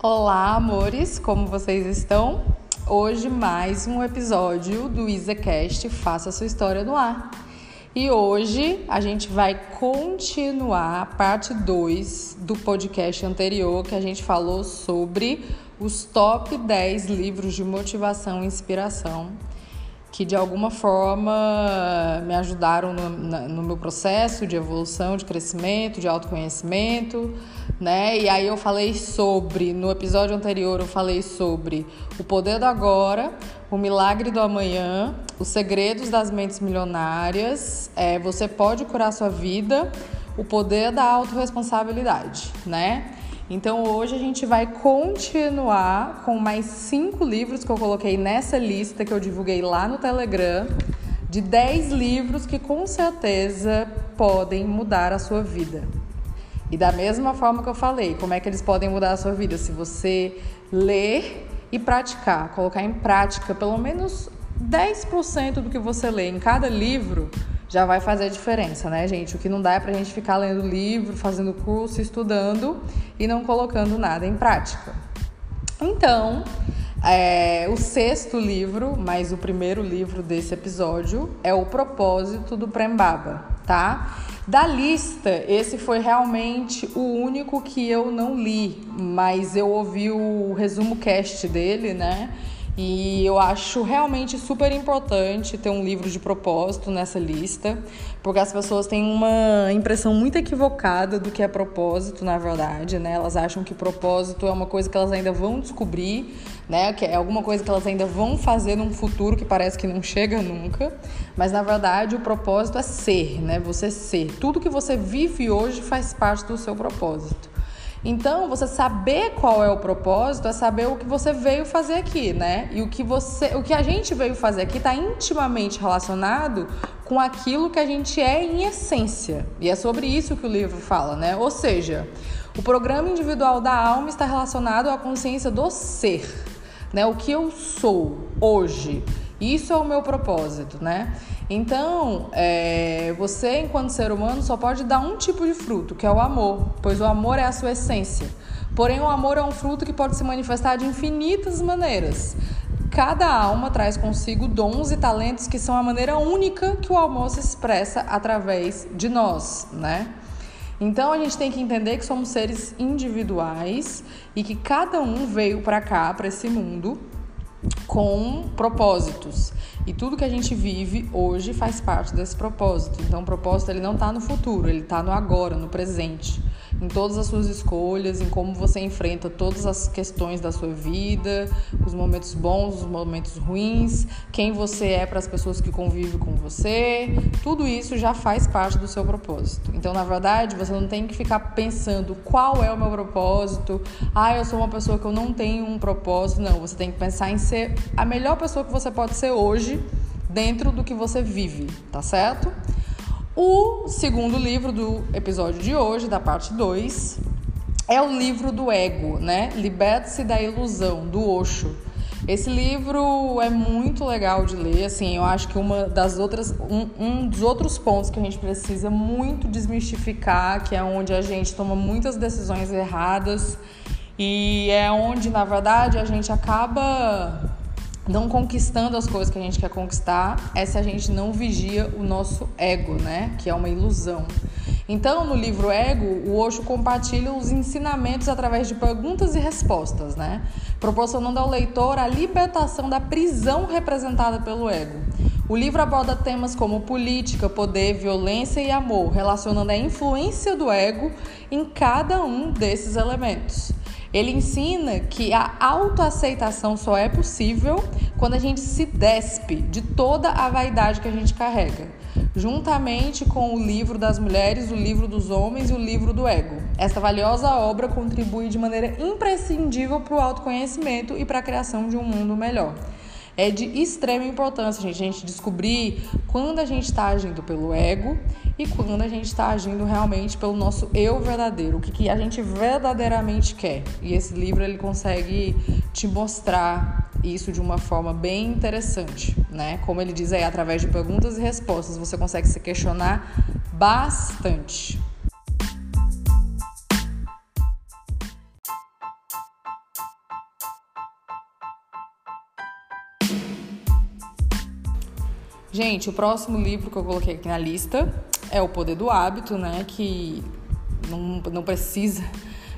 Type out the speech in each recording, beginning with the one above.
Olá, amores, como vocês estão? Hoje mais um episódio do IsaCast Faça Sua História no Ar. E hoje a gente vai continuar a parte 2 do podcast anterior que a gente falou sobre os top 10 livros de motivação e inspiração que de alguma forma me ajudaram no, no, meu processo de evolução, de crescimento, de autoconhecimento, né? E aí eu falei sobre, no episódio anterior eu falei sobre o poder do agora, o milagre do amanhã, os segredos das mentes milionárias, é, você pode curar sua vida, o poder da autorresponsabilidade, né? Então hoje a gente vai continuar com mais cinco livros que eu coloquei nessa lista que eu divulguei lá no Telegram, de 10 livros que com certeza podem mudar a sua vida. E da mesma forma que eu falei, como é que eles podem mudar a sua vida? Se você ler e praticar, colocar em prática pelo menos 10% do que você lê em cada livro, já vai fazer a diferença, né, gente? O que não dá é pra gente ficar lendo livro, fazendo curso, estudando e não colocando nada em prática. Então, é, o sexto livro, mas o primeiro livro desse episódio, é O Propósito do Prembaba, tá? Da lista, esse foi realmente o único que eu não li, mas eu ouvi o resumo cast dele, né? E eu acho realmente super importante ter um livro de propósito nessa lista, porque as pessoas têm uma impressão muito equivocada do que é propósito, na verdade, né? Elas acham que propósito é uma coisa que elas ainda vão descobrir, né? Que é alguma coisa que elas ainda vão fazer num futuro que parece que não chega nunca. Mas na verdade, o propósito é ser, né? Você ser. Tudo que você vive hoje faz parte do seu propósito. Então, você saber qual é o propósito é saber o que você veio fazer aqui, né? E o que você, o que a gente veio fazer aqui está intimamente relacionado com aquilo que a gente é em essência. E é sobre isso que o livro fala, né? Ou seja, o programa individual da alma está relacionado à consciência do ser, né? O que eu sou hoje. Isso é o meu propósito, né? Então, é, você, enquanto ser humano, só pode dar um tipo de fruto, que é o amor, pois o amor é a sua essência. Porém, o amor é um fruto que pode se manifestar de infinitas maneiras. Cada alma traz consigo dons e talentos que são a maneira única que o amor se expressa através de nós, né? Então a gente tem que entender que somos seres individuais e que cada um veio para cá, para esse mundo, com propósitos. E tudo que a gente vive hoje faz parte desse propósito. Então, o propósito ele não está no futuro, ele está no agora, no presente em todas as suas escolhas, em como você enfrenta todas as questões da sua vida, os momentos bons, os momentos ruins, quem você é para as pessoas que convivem com você, tudo isso já faz parte do seu propósito. Então, na verdade, você não tem que ficar pensando qual é o meu propósito, ah, eu sou uma pessoa que eu não tenho um propósito. Não, você tem que pensar em ser a melhor pessoa que você pode ser hoje dentro do que você vive, tá certo? O segundo livro do episódio de hoje, da parte 2, é o livro do ego, né? Liberte-se da ilusão, do Osho. Esse livro é muito legal de ler, assim, eu acho que uma das outras, um, um dos outros pontos que a gente precisa muito desmistificar, que é onde a gente toma muitas decisões erradas e é onde, na verdade, a gente acaba não conquistando as coisas que a gente quer conquistar é se a gente não vigia o nosso ego, né? Que é uma ilusão. Então, no livro Ego, o Osho compartilha os ensinamentos através de perguntas e respostas, né? Proporcionando ao leitor a libertação da prisão representada pelo ego. O livro aborda temas como política, poder, violência e amor, relacionando a influência do ego em cada um desses elementos. Ele ensina que a autoaceitação só é possível quando a gente se despe de toda a vaidade que a gente carrega, juntamente com o livro das mulheres, o livro dos homens e o livro do ego. Essa valiosa obra contribui de maneira imprescindível para o autoconhecimento e para a criação de um mundo melhor é de extrema importância, gente, a gente descobrir quando a gente está agindo pelo ego e quando a gente está agindo realmente pelo nosso eu verdadeiro, o que, que a gente verdadeiramente quer. E esse livro ele consegue te mostrar isso de uma forma bem interessante, né? Como ele diz aí, através de perguntas e respostas, você consegue se questionar bastante. Gente, o próximo livro que eu coloquei aqui na lista é O Poder do Hábito, né? Que não, não precisa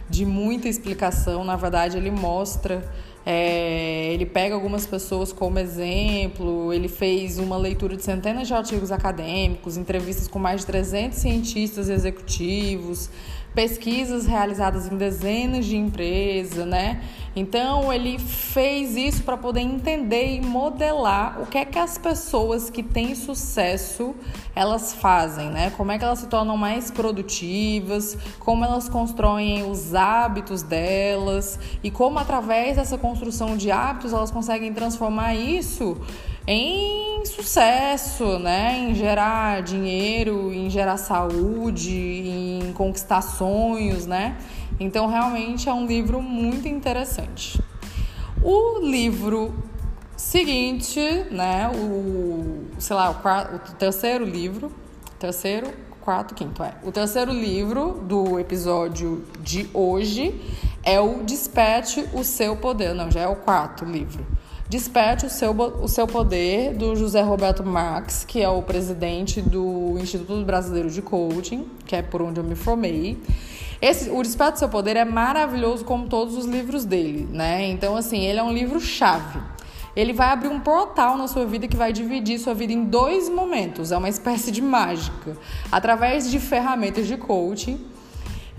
de muita explicação. Na verdade, ele mostra é, ele pega algumas pessoas como exemplo, ele fez uma leitura de centenas de artigos acadêmicos, entrevistas com mais de 300 cientistas executivos, pesquisas realizadas em dezenas de empresas, né? Então ele fez isso para poder entender e modelar o que é que as pessoas que têm sucesso elas fazem, né? Como é que elas se tornam mais produtivas, como elas constroem os hábitos delas e como através dessa construção de hábitos elas conseguem transformar isso em sucesso, né? Em gerar dinheiro, em gerar saúde, em conquistar sonhos, né? Então realmente é um livro muito interessante. O livro seguinte, né? O sei lá, o, quarto, o terceiro livro, terceiro, quarto, quinto é. O terceiro livro do episódio de hoje é o Desperte o seu poder. Não, já é o quarto livro. Desperte o seu, o seu poder, do José Roberto Marx, que é o presidente do Instituto Brasileiro de Coaching, que é por onde eu me formei. Esse, o Desperte o Seu Poder é maravilhoso como todos os livros dele, né? Então, assim, ele é um livro-chave. Ele vai abrir um portal na sua vida que vai dividir sua vida em dois momentos. É uma espécie de mágica. Através de ferramentas de coaching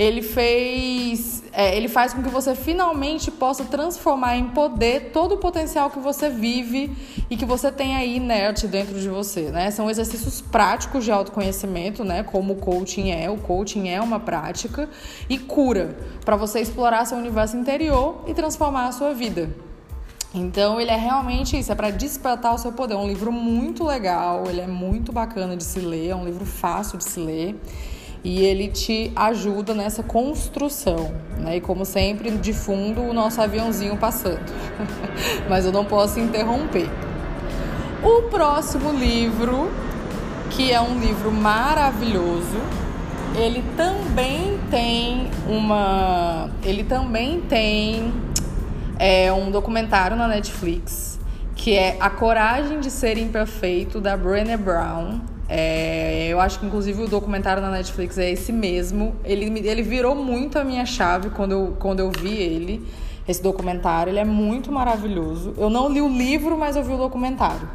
ele fez, é, ele faz com que você finalmente possa transformar em poder todo o potencial que você vive e que você tem aí inerte dentro de você, né? São exercícios práticos de autoconhecimento, né? Como o coaching é, o coaching é uma prática e cura para você explorar seu universo interior e transformar a sua vida. Então ele é realmente isso, é para despertar o seu poder. É um livro muito legal, ele é muito bacana de se ler, é um livro fácil de se ler e ele te ajuda nessa construção, né? E como sempre, de fundo, o nosso aviãozinho passando. Mas eu não posso interromper. O próximo livro, que é um livro maravilhoso, ele também tem uma, ele também tem é, um documentário na Netflix que é A Coragem de Ser Imperfeito da Brené Brown. É, eu acho que inclusive o documentário na Netflix é esse mesmo. Ele, ele virou muito a minha chave quando eu, quando eu vi ele, esse documentário. Ele é muito maravilhoso. Eu não li o livro, mas eu vi o documentário.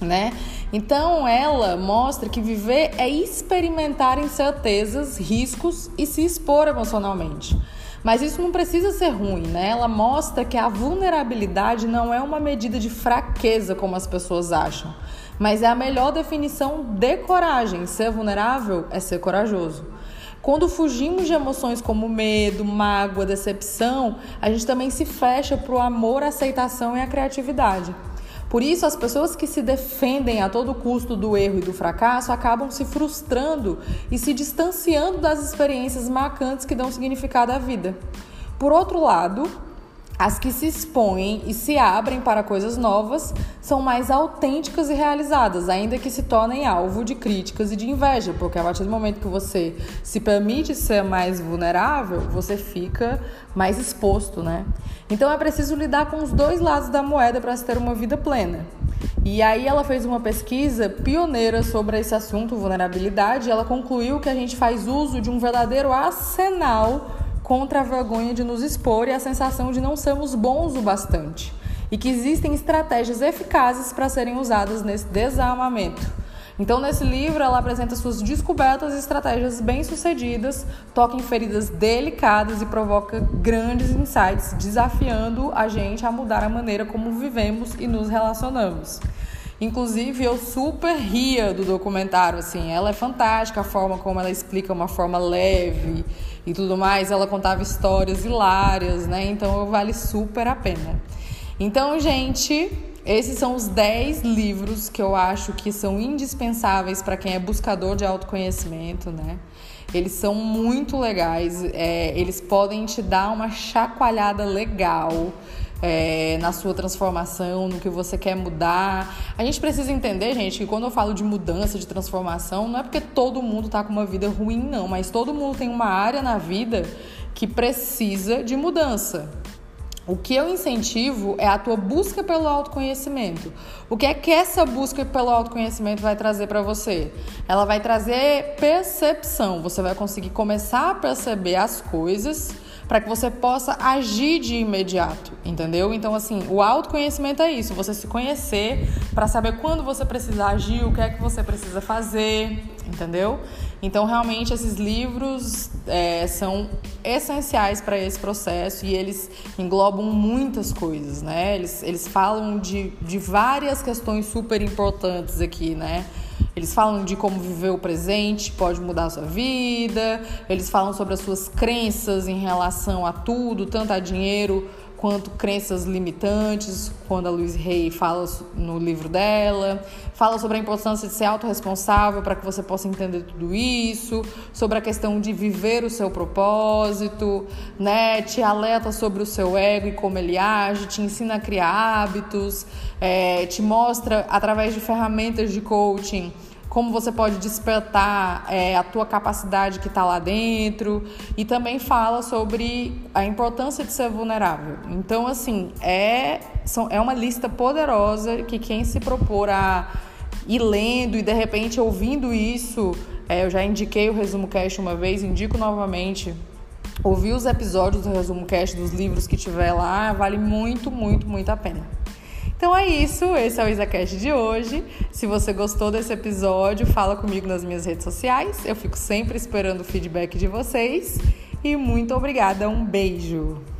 Né? Então ela mostra que viver é experimentar incertezas, riscos e se expor emocionalmente. Mas isso não precisa ser ruim, né? Ela mostra que a vulnerabilidade não é uma medida de fraqueza como as pessoas acham mas é a melhor definição de coragem. Ser vulnerável é ser corajoso. Quando fugimos de emoções como medo, mágoa, decepção, a gente também se fecha para o amor, a aceitação e a criatividade. Por isso, as pessoas que se defendem a todo custo do erro e do fracasso acabam se frustrando e se distanciando das experiências marcantes que dão significado à vida. Por outro lado, as que se expõem e se abrem para coisas novas são mais autênticas e realizadas, ainda que se tornem alvo de críticas e de inveja, porque a partir do momento que você se permite ser mais vulnerável, você fica mais exposto, né? Então é preciso lidar com os dois lados da moeda para se ter uma vida plena. E aí ela fez uma pesquisa pioneira sobre esse assunto, vulnerabilidade, e ela concluiu que a gente faz uso de um verdadeiro arsenal contra a vergonha de nos expor e a sensação de não sermos bons o bastante. E que existem estratégias eficazes para serem usadas nesse desarmamento. Então, nesse livro, ela apresenta suas descobertas e estratégias bem-sucedidas, toca em feridas delicadas e provoca grandes insights, desafiando a gente a mudar a maneira como vivemos e nos relacionamos. Inclusive, eu super ria do documentário, assim, ela é fantástica a forma como ela explica uma forma leve e tudo mais. Ela contava histórias hilárias, né? Então vale super a pena. Então, gente, esses são os 10 livros que eu acho que são indispensáveis para quem é buscador de autoconhecimento, né? Eles são muito legais, é, eles podem te dar uma chacoalhada legal é, na sua transformação, no que você quer mudar. A gente precisa entender, gente, que quando eu falo de mudança, de transformação, não é porque todo mundo está com uma vida ruim, não, mas todo mundo tem uma área na vida que precisa de mudança. O que eu incentivo é a tua busca pelo autoconhecimento. O que é que essa busca pelo autoconhecimento vai trazer para você? Ela vai trazer percepção. Você vai conseguir começar a perceber as coisas para que você possa agir de imediato, entendeu? Então, assim, o autoconhecimento é isso, você se conhecer para saber quando você precisa agir, o que é que você precisa fazer, entendeu? Então, realmente, esses livros é, são essenciais para esse processo e eles englobam muitas coisas, né? Eles, eles falam de, de várias questões super importantes aqui, né? Eles falam de como viver o presente pode mudar a sua vida, eles falam sobre as suas crenças em relação a tudo, tanto a dinheiro quanto crenças limitantes, quando a Louise Hay fala no livro dela, fala sobre a importância de ser autorresponsável para que você possa entender tudo isso, sobre a questão de viver o seu propósito, né? Te alerta sobre o seu ego e como ele age, te ensina a criar hábitos, é, te mostra através de ferramentas de coaching como você pode despertar é, a tua capacidade que está lá dentro e também fala sobre a importância de ser vulnerável. Então, assim, é, são, é uma lista poderosa que quem se propor a ir lendo e de repente ouvindo isso, é, eu já indiquei o Resumo Cast uma vez, indico novamente. Ouvir os episódios do Resumo Cast dos livros que tiver lá vale muito, muito, muito a pena. Então é isso, esse é o IsaCast de hoje. Se você gostou desse episódio, fala comigo nas minhas redes sociais. Eu fico sempre esperando o feedback de vocês. E muito obrigada, um beijo!